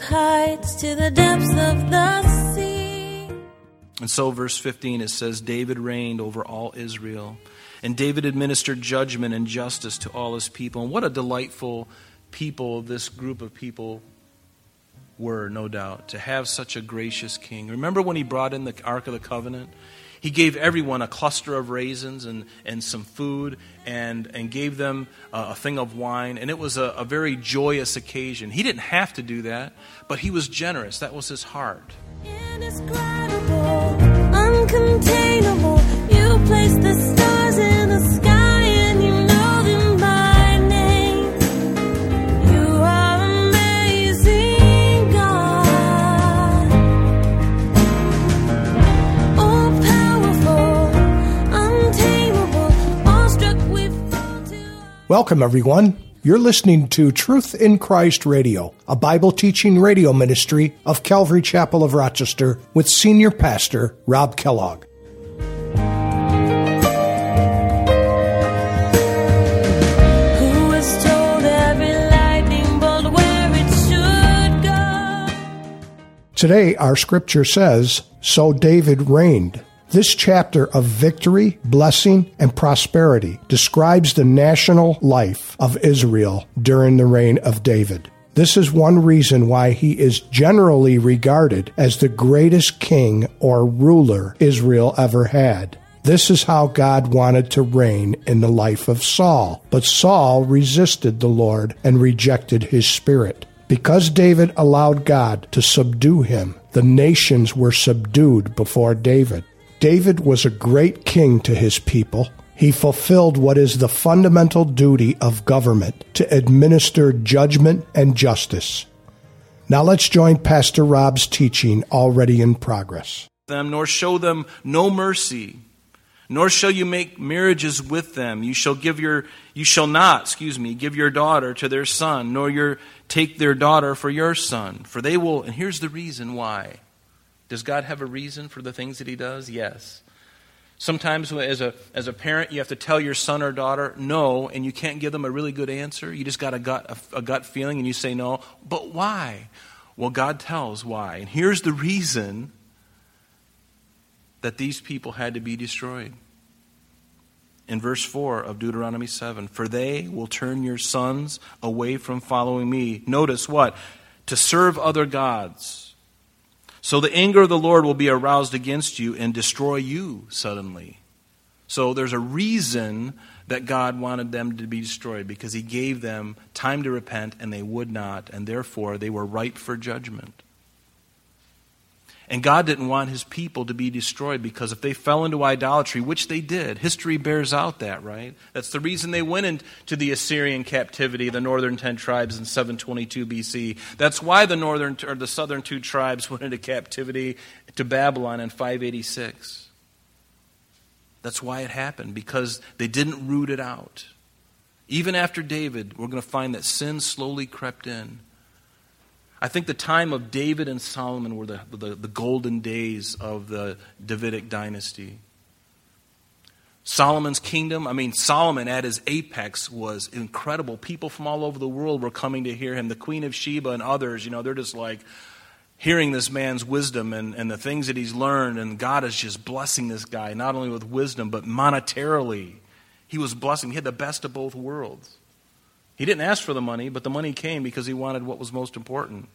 with heights to the depths of the sea. And so, verse 15, it says, David reigned over all Israel. And David administered judgment and justice to all his people. And what a delightful people this group of people were, no doubt, to have such a gracious king. Remember when he brought in the Ark of the Covenant? He gave everyone a cluster of raisins and, and some food and, and gave them a, a thing of wine. And it was a, a very joyous occasion. He didn't have to do that, but he was generous. That was his heart. Indescribable, uncontainable. You place the stars in the sky Welcome, everyone. You're listening to Truth in Christ Radio, a Bible teaching radio ministry of Calvary Chapel of Rochester with Senior Pastor Rob Kellogg. Who was told every lightning bolt where it should go? Today, our scripture says, So David reigned. This chapter of victory, blessing, and prosperity describes the national life of Israel during the reign of David. This is one reason why he is generally regarded as the greatest king or ruler Israel ever had. This is how God wanted to reign in the life of Saul. But Saul resisted the Lord and rejected his spirit. Because David allowed God to subdue him, the nations were subdued before David. David was a great king to his people. He fulfilled what is the fundamental duty of government to administer judgment and justice. Now let's join Pastor Rob's teaching already in progress. them, nor show them no mercy, nor shall you make marriages with them. You shall give your you shall not, excuse me, give your daughter to their son, nor your take their daughter for your son. For they will and here's the reason why. Does God have a reason for the things that he does? Yes. Sometimes as a as a parent you have to tell your son or daughter no and you can't give them a really good answer. You just got a gut a, a gut feeling and you say no. But why? Well, God tells why. And here's the reason that these people had to be destroyed. In verse 4 of Deuteronomy 7 For they will turn your sons away from following me. Notice what? To serve other gods. So the anger of the Lord will be aroused against you and destroy you suddenly. So there's a reason that God wanted them to be destroyed because he gave them time to repent and they would not, and therefore they were ripe for judgment. And God didn't want his people to be destroyed because if they fell into idolatry, which they did, history bears out that, right? That's the reason they went into the Assyrian captivity, the northern 10 tribes in 722 BC. That's why the northern or the southern two tribes went into captivity to Babylon in 586. That's why it happened because they didn't root it out. Even after David, we're going to find that sin slowly crept in. I think the time of David and Solomon were the, the, the, golden days of the Davidic dynasty. Solomon's kingdom, I mean, Solomon at his apex was incredible. People from all over the world were coming to hear him. The Queen of Sheba and others, you know, they're just like hearing this man's wisdom and, and the things that he's learned, and God is just blessing this guy, not only with wisdom, but monetarily. He was blessing, he had the best of both worlds. He didn't ask for the money, but the money came because he wanted what was most important,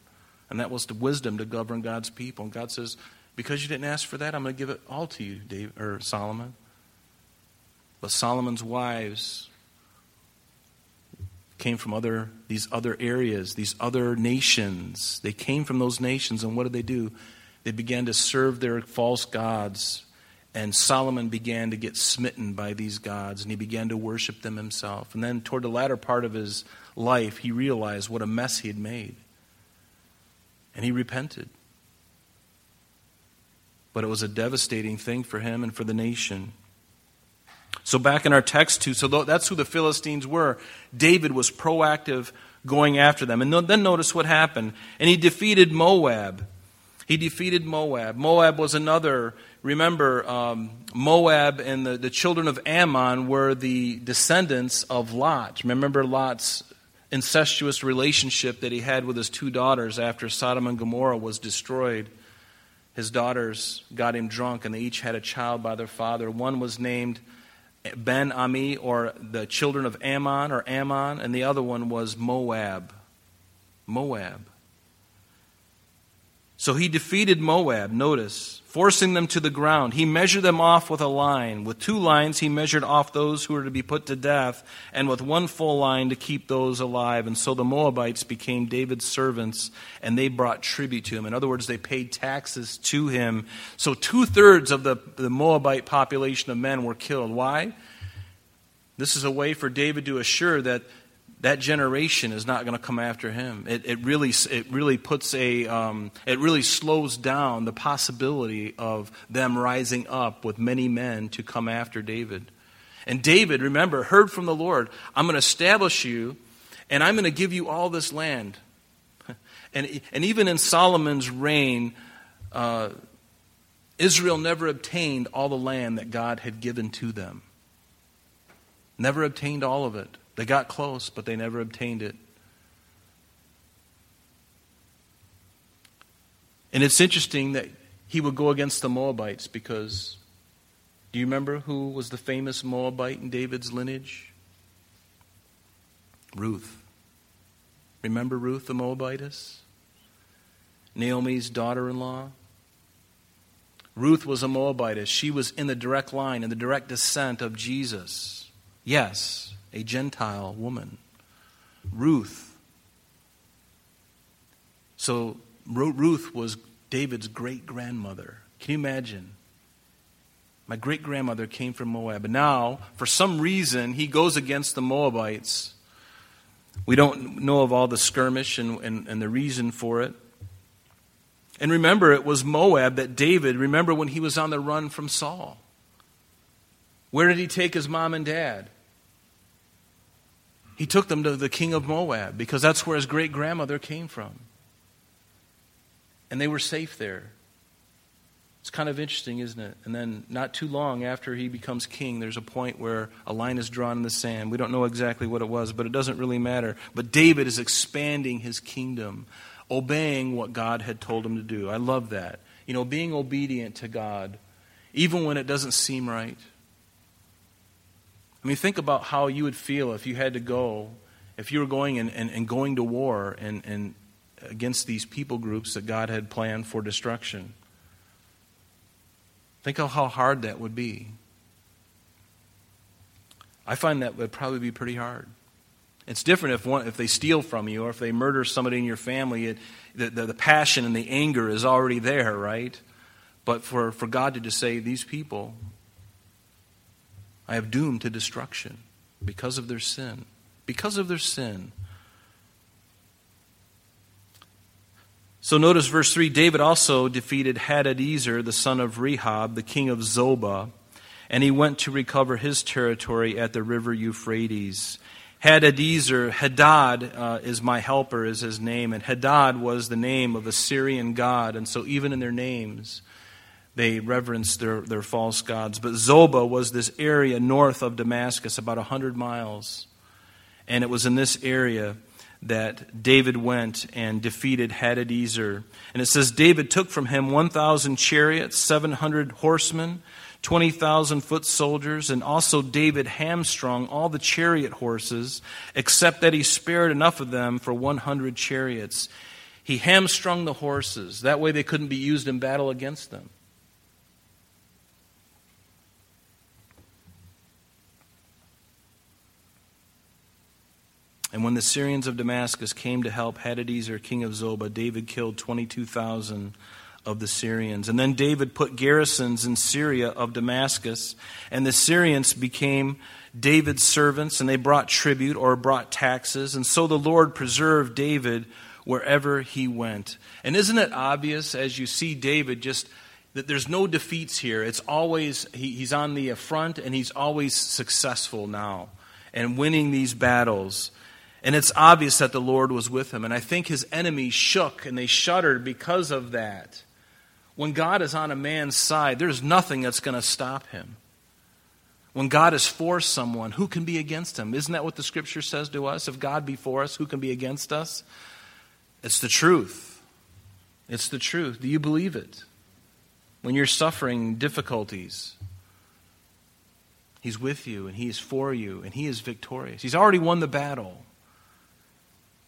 and that was the wisdom to govern God's people. And God says, Because you didn't ask for that, I'm going to give it all to you, Dave, or Solomon. But Solomon's wives came from other these other areas, these other nations. They came from those nations, and what did they do? They began to serve their false gods. And Solomon began to get smitten by these gods, and he began to worship them himself. And then, toward the latter part of his life, he realized what a mess he had made. And he repented. But it was a devastating thing for him and for the nation. So, back in our text, too, so that's who the Philistines were. David was proactive going after them. And then notice what happened. And he defeated Moab. He defeated Moab. Moab was another, remember, um, Moab and the, the children of Ammon were the descendants of Lot. Remember Lot's incestuous relationship that he had with his two daughters after Sodom and Gomorrah was destroyed. His daughters got him drunk, and they each had a child by their father. One was named Ben Ami, or the children of Ammon, or Ammon, and the other one was Moab. Moab. So he defeated Moab, notice, forcing them to the ground. He measured them off with a line. With two lines, he measured off those who were to be put to death, and with one full line to keep those alive. And so the Moabites became David's servants, and they brought tribute to him. In other words, they paid taxes to him. So two thirds of the, the Moabite population of men were killed. Why? This is a way for David to assure that that generation is not going to come after him. It, it, really, it really puts a, um, it really slows down the possibility of them rising up with many men to come after David. And David, remember, heard from the Lord, I'm going to establish you and I'm going to give you all this land. And, and even in Solomon's reign, uh, Israel never obtained all the land that God had given to them. Never obtained all of it. They got close, but they never obtained it. And it's interesting that he would go against the Moabites because do you remember who was the famous Moabite in David's lineage? Ruth. Remember Ruth the Moabitess? Naomi's daughter in law? Ruth was a Moabitess. She was in the direct line, in the direct descent of Jesus. Yes, a Gentile woman. Ruth. So Ruth was David's great grandmother. Can you imagine? My great grandmother came from Moab. And now, for some reason, he goes against the Moabites. We don't know of all the skirmish and, and, and the reason for it. And remember, it was Moab that David, remember when he was on the run from Saul. Where did he take his mom and dad? He took them to the king of Moab because that's where his great grandmother came from. And they were safe there. It's kind of interesting, isn't it? And then, not too long after he becomes king, there's a point where a line is drawn in the sand. We don't know exactly what it was, but it doesn't really matter. But David is expanding his kingdom, obeying what God had told him to do. I love that. You know, being obedient to God, even when it doesn't seem right. I mean, think about how you would feel if you had to go, if you were going and, and, and going to war and, and against these people groups that God had planned for destruction. Think of how hard that would be. I find that would probably be pretty hard. It's different if, one, if they steal from you or if they murder somebody in your family. It, the, the, the passion and the anger is already there, right? But for, for God to just say, these people, I have doomed to destruction because of their sin. Because of their sin. So notice verse 3 David also defeated Hadadezer, the son of Rehob, the king of Zobah, and he went to recover his territory at the river Euphrates. Hadadezer, Hadad uh, is my helper, is his name, and Hadad was the name of a Syrian god, and so even in their names, they reverenced their, their false gods. But Zobah was this area north of Damascus, about 100 miles. And it was in this area that David went and defeated Hadadezer. And it says David took from him 1,000 chariots, 700 horsemen, 20,000 foot soldiers, and also David hamstrung all the chariot horses, except that he spared enough of them for 100 chariots. He hamstrung the horses. That way they couldn't be used in battle against them. And when the Syrians of Damascus came to help Hadadezer, king of Zobah, David killed 22,000 of the Syrians. And then David put garrisons in Syria of Damascus, and the Syrians became David's servants, and they brought tribute or brought taxes. And so the Lord preserved David wherever he went. And isn't it obvious as you see David just that there's no defeats here? It's always, he, he's on the front and he's always successful now and winning these battles. And it's obvious that the Lord was with him. And I think his enemies shook and they shuddered because of that. When God is on a man's side, there's nothing that's going to stop him. When God is for someone, who can be against him? Isn't that what the scripture says to us? If God be for us, who can be against us? It's the truth. It's the truth. Do you believe it? When you're suffering difficulties, He's with you and He is for you and He is victorious. He's already won the battle.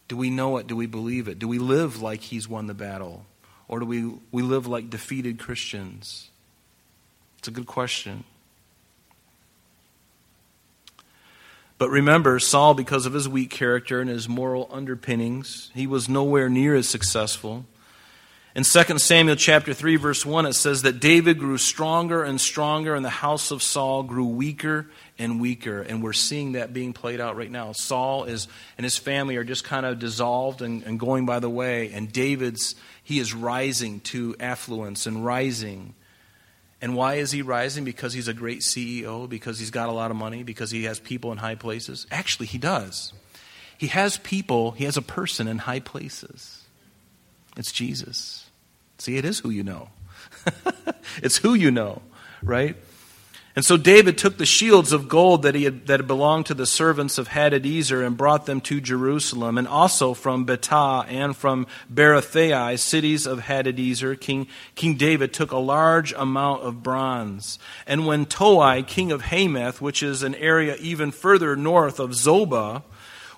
Do we know it? Do we believe it? Do we live like He's won the battle? Or do we, we live like defeated Christians? It's a good question. But remember, Saul, because of his weak character and his moral underpinnings, he was nowhere near as successful. In 2 Samuel chapter 3 verse 1 it says that David grew stronger and stronger and the house of Saul grew weaker and weaker and we're seeing that being played out right now. Saul is and his family are just kind of dissolved and, and going by the way and David's he is rising to affluence and rising and why is he rising? Because he's a great CEO, because he's got a lot of money, because he has people in high places? Actually, he does. He has people, he has a person in high places. It's Jesus. See, it is who you know. it's who you know, right? And so David took the shields of gold that, he had, that had belonged to the servants of Hadadezer and brought them to Jerusalem, and also from Betah and from Berothai, cities of Hadadezer. King, King David took a large amount of bronze. And when Toi, king of Hamath, which is an area even further north of Zobah,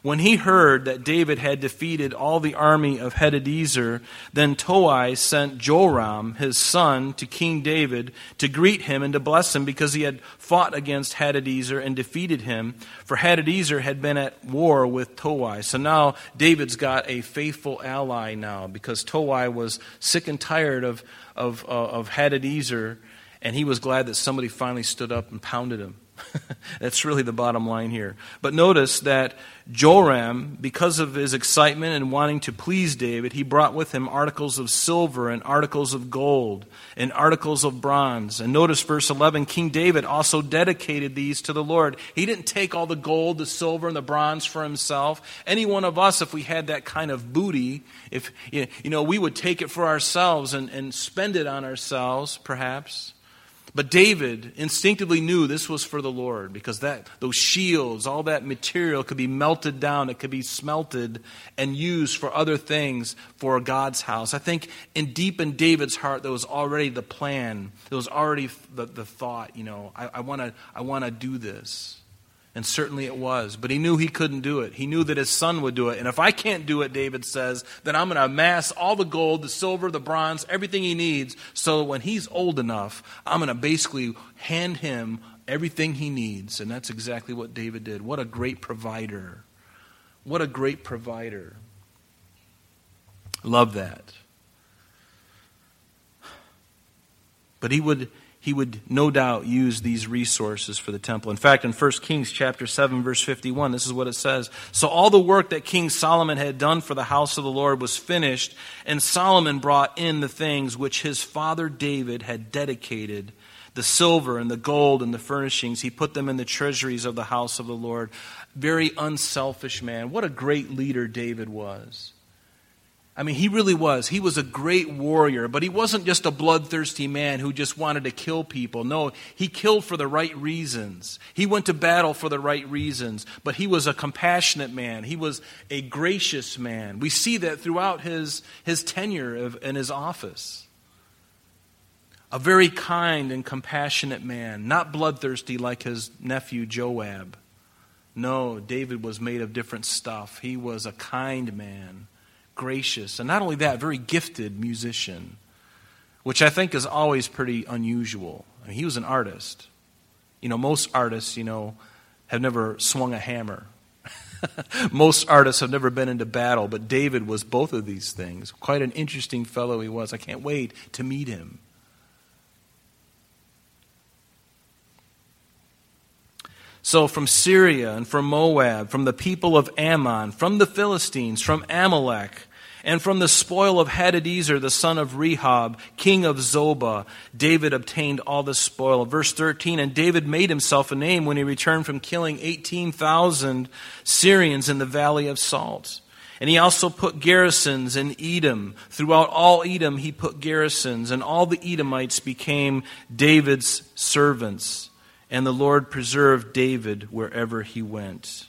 when he heard that David had defeated all the army of Hadadezer, then Toi sent Joram, his son, to King David to greet him and to bless him because he had fought against Hadadezer and defeated him. For Hadadezer had been at war with Toi. So now David's got a faithful ally now because Toi was sick and tired of, of, uh, of Hadadezer, and he was glad that somebody finally stood up and pounded him. That's really the bottom line here. But notice that Joram, because of his excitement and wanting to please David, he brought with him articles of silver and articles of gold and articles of bronze. And notice verse 11 King David also dedicated these to the Lord. He didn't take all the gold, the silver, and the bronze for himself. Any one of us, if we had that kind of booty, if, you know, we would take it for ourselves and, and spend it on ourselves, perhaps. But David instinctively knew this was for the Lord because that those shields, all that material could be melted down, it could be smelted and used for other things for God's house. I think in deep in David's heart there was already the plan. There was already the, the thought, you know, I want to I want to do this. And certainly it was. But he knew he couldn't do it. He knew that his son would do it. And if I can't do it, David says, then I'm going to amass all the gold, the silver, the bronze, everything he needs, so when he's old enough, I'm going to basically hand him everything he needs. And that's exactly what David did. What a great provider. What a great provider. Love that. But he would he would no doubt use these resources for the temple. In fact, in 1 Kings chapter 7 verse 51, this is what it says. So all the work that King Solomon had done for the house of the Lord was finished, and Solomon brought in the things which his father David had dedicated, the silver and the gold and the furnishings. He put them in the treasuries of the house of the Lord. Very unselfish man. What a great leader David was. I mean, he really was. He was a great warrior, but he wasn't just a bloodthirsty man who just wanted to kill people. No, he killed for the right reasons. He went to battle for the right reasons, but he was a compassionate man. He was a gracious man. We see that throughout his, his tenure of, in his office. A very kind and compassionate man, not bloodthirsty like his nephew Joab. No, David was made of different stuff. He was a kind man gracious, and not only that, very gifted musician, which I think is always pretty unusual. I mean, he was an artist. You know, most artists, you know, have never swung a hammer. most artists have never been into battle, but David was both of these things. Quite an interesting fellow he was. I can't wait to meet him. So, from Syria and from Moab, from the people of Ammon, from the Philistines, from Amalek, and from the spoil of Hadadezer, the son of Rehob, king of Zobah, David obtained all the spoil. Verse 13, and David made himself a name when he returned from killing 18,000 Syrians in the valley of Salt. And he also put garrisons in Edom. Throughout all Edom, he put garrisons, and all the Edomites became David's servants. And the Lord preserved David wherever he went.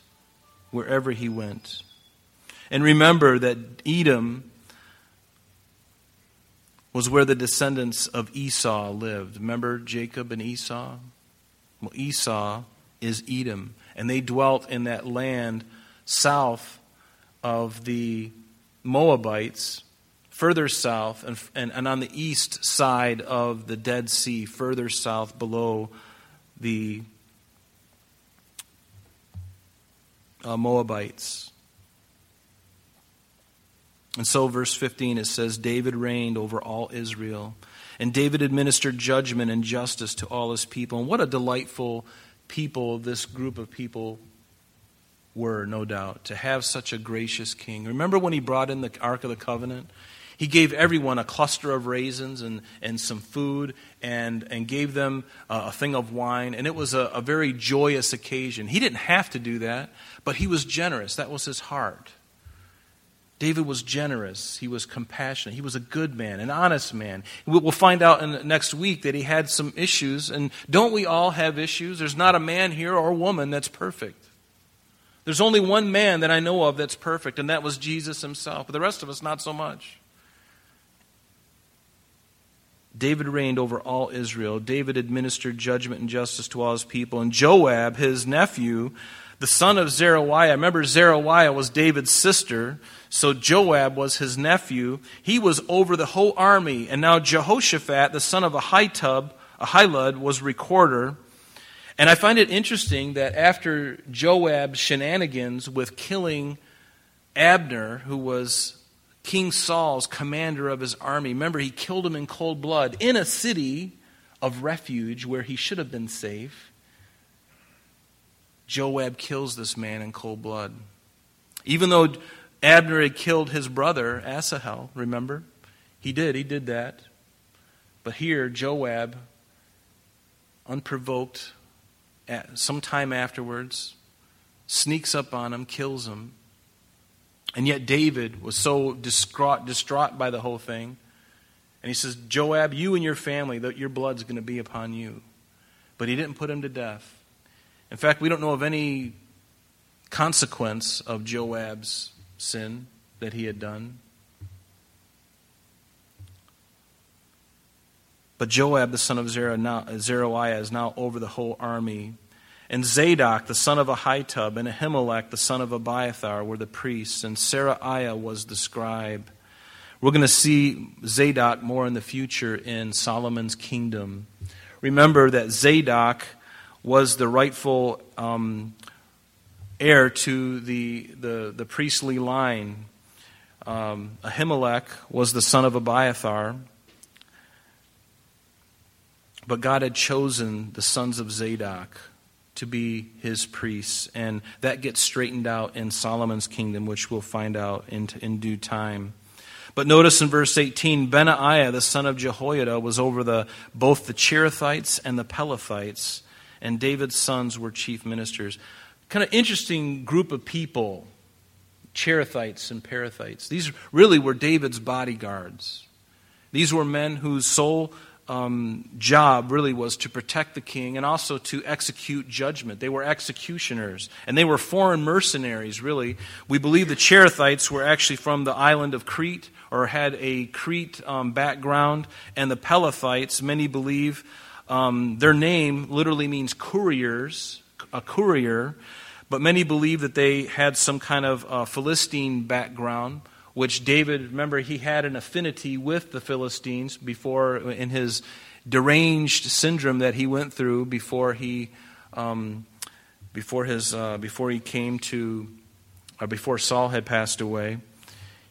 Wherever he went. And remember that Edom was where the descendants of Esau lived. Remember Jacob and Esau? Well, Esau is Edom, and they dwelt in that land south of the Moabites, further south, and, and, and on the east side of the Dead Sea, further south below the uh, Moabites. And so, verse 15, it says, David reigned over all Israel, and David administered judgment and justice to all his people. And what a delightful people this group of people were, no doubt, to have such a gracious king. Remember when he brought in the Ark of the Covenant? He gave everyone a cluster of raisins and, and some food and, and gave them a, a thing of wine. And it was a, a very joyous occasion. He didn't have to do that, but he was generous. That was his heart. David was generous. He was compassionate. He was a good man, an honest man. We'll find out in next week that he had some issues. And don't we all have issues? There's not a man here or woman that's perfect. There's only one man that I know of that's perfect, and that was Jesus himself. But the rest of us, not so much. David reigned over all Israel. David administered judgment and justice to all his people. And Joab, his nephew, the son of Zeruiah, remember Zeruiah was David's sister. So Joab was his nephew. He was over the whole army. And now Jehoshaphat, the son of Ahitub, Ahilud, was recorder. And I find it interesting that after Joab's shenanigans with killing Abner, who was King Saul's commander of his army, remember, he killed him in cold blood in a city of refuge where he should have been safe. Joab kills this man in cold blood. Even though Abner had killed his brother, Asahel, remember? He did, he did that. But here, Joab, unprovoked, sometime afterwards, sneaks up on him, kills him. And yet, David was so distraught, distraught by the whole thing. And he says, Joab, you and your family, your blood's going to be upon you. But he didn't put him to death. In fact, we don't know of any consequence of Joab's sin that he had done. But Joab, the son of Zeruiah, is now over the whole army. And Zadok, the son of Ahitub, and Ahimelech, the son of Abiathar, were the priests, and Seraiah was the scribe. We're going to see Zadok more in the future in Solomon's kingdom. Remember that Zadok was the rightful um, heir to the, the, the priestly line. Um, Ahimelech was the son of Abiathar. But God had chosen the sons of Zadok to be his priests. And that gets straightened out in Solomon's kingdom, which we'll find out in, in due time. But notice in verse 18, Benaiah, the son of Jehoiada, was over the, both the Cherethites and the Pelethites, and David's sons were chief ministers kind of interesting group of people Cherethites and Perethites. These really were David's bodyguards. These were men whose sole um, job really was to protect the king and also to execute judgment. They were executioners, and they were foreign mercenaries, really. We believe the Cherethites were actually from the island of Crete or had a Crete um, background, and the Pelethites, many believe, um, their name literally means couriers, a courier. But many believe that they had some kind of uh, Philistine background, which David, remember, he had an affinity with the Philistines before in his deranged syndrome that he went through before he, um, before his, uh, before he came to, or before Saul had passed away.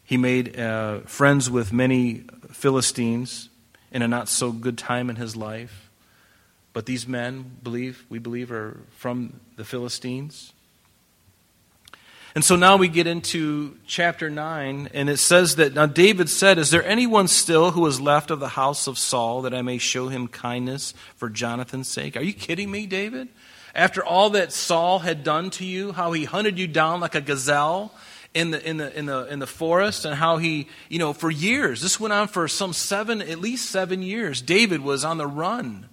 He made uh, friends with many Philistines in a not so good time in his life. But these men, believe, we believe, are from the Philistines. And so now we get into chapter 9, and it says that now David said, Is there anyone still who is left of the house of Saul that I may show him kindness for Jonathan's sake? Are you kidding me, David? After all that Saul had done to you, how he hunted you down like a gazelle in the, in the, in the, in the forest, and how he, you know, for years, this went on for some seven, at least seven years, David was on the run.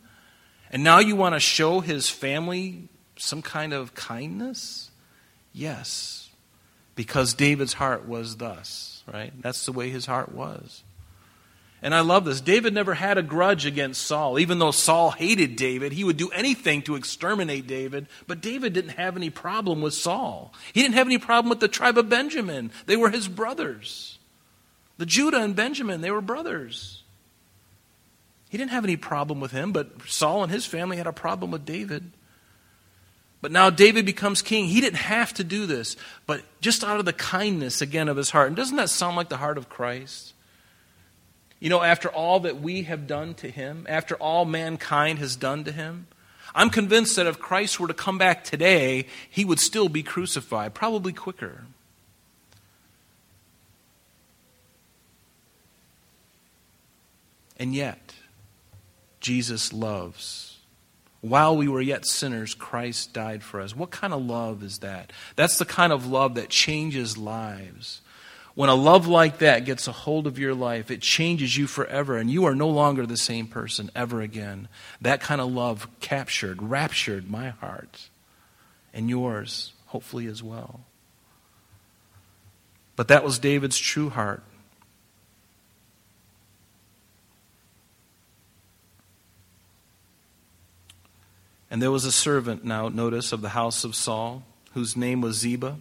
And now you want to show his family some kind of kindness? Yes, because David's heart was thus, right? That's the way his heart was. And I love this. David never had a grudge against Saul. Even though Saul hated David, he would do anything to exterminate David. But David didn't have any problem with Saul. He didn't have any problem with the tribe of Benjamin. They were his brothers. The Judah and Benjamin, they were brothers. He didn't have any problem with him, but Saul and his family had a problem with David. But now David becomes king. He didn't have to do this, but just out of the kindness again of his heart. And doesn't that sound like the heart of Christ? You know, after all that we have done to him, after all mankind has done to him, I'm convinced that if Christ were to come back today, he would still be crucified, probably quicker. And yet, Jesus loves. While we were yet sinners, Christ died for us. What kind of love is that? That's the kind of love that changes lives. When a love like that gets a hold of your life, it changes you forever, and you are no longer the same person ever again. That kind of love captured, raptured my heart, and yours, hopefully, as well. But that was David's true heart. And there was a servant, now notice, of the house of Saul, whose name was Ziba.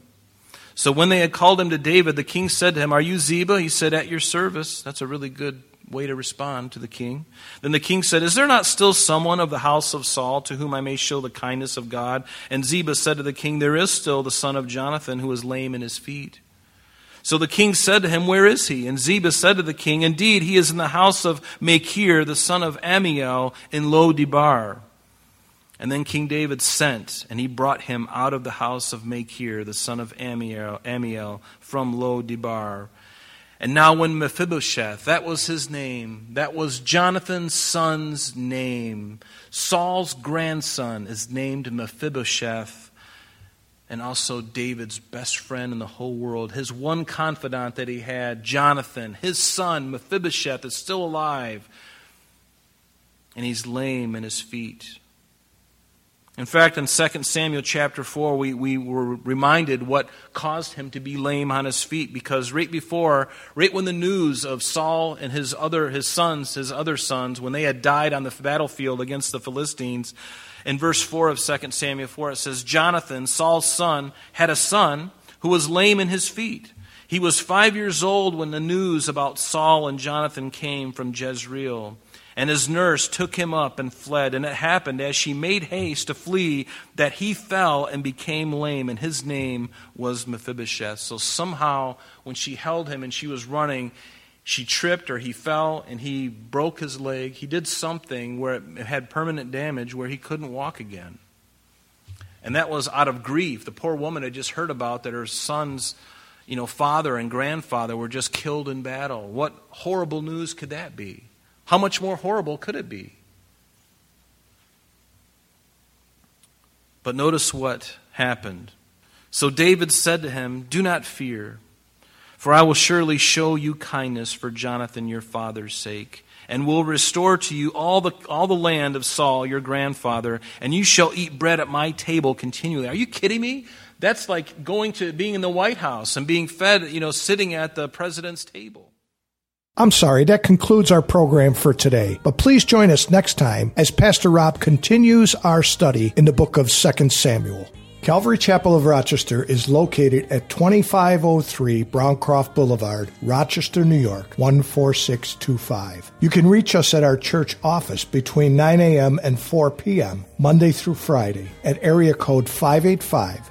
So when they had called him to David, the king said to him, Are you Ziba? He said, At your service. That's a really good way to respond to the king. Then the king said, Is there not still someone of the house of Saul to whom I may show the kindness of God? And Ziba said to the king, There is still the son of Jonathan who is lame in his feet. So the king said to him, Where is he? And Ziba said to the king, Indeed, he is in the house of Machir, the son of Amiel, in Lo Debar. And then King David sent, and he brought him out of the house of Machir, the son of Amiel, Ammiel from Lo Debar. And now, when Mephibosheth, that was his name, that was Jonathan's son's name, Saul's grandson is named Mephibosheth, and also David's best friend in the whole world, his one confidant that he had, Jonathan, his son, Mephibosheth, is still alive, and he's lame in his feet. In fact, in 2 Samuel chapter 4, we, we were reminded what caused him to be lame on his feet because right before, right when the news of Saul and his other his sons, his other sons, when they had died on the battlefield against the Philistines, in verse 4 of 2 Samuel 4, it says, Jonathan, Saul's son, had a son who was lame in his feet. He was five years old when the news about Saul and Jonathan came from Jezreel. And his nurse took him up and fled. And it happened as she made haste to flee that he fell and became lame, and his name was Mephibosheth. So somehow, when she held him and she was running, she tripped or he fell and he broke his leg. He did something where it had permanent damage where he couldn't walk again. And that was out of grief. The poor woman had just heard about that her son's you know, father and grandfather were just killed in battle. What horrible news could that be? How much more horrible could it be? But notice what happened. So David said to him, Do not fear, for I will surely show you kindness for Jonathan your father's sake, and will restore to you all the, all the land of Saul your grandfather, and you shall eat bread at my table continually. Are you kidding me? That's like going to being in the White House and being fed, you know, sitting at the president's table. I'm sorry, that concludes our program for today. But please join us next time as Pastor Rob continues our study in the book of 2 Samuel. Calvary Chapel of Rochester is located at 2503 Browncroft Boulevard, Rochester, New York, 14625. You can reach us at our church office between 9 a.m. and 4 p.m., Monday through Friday, at area code 585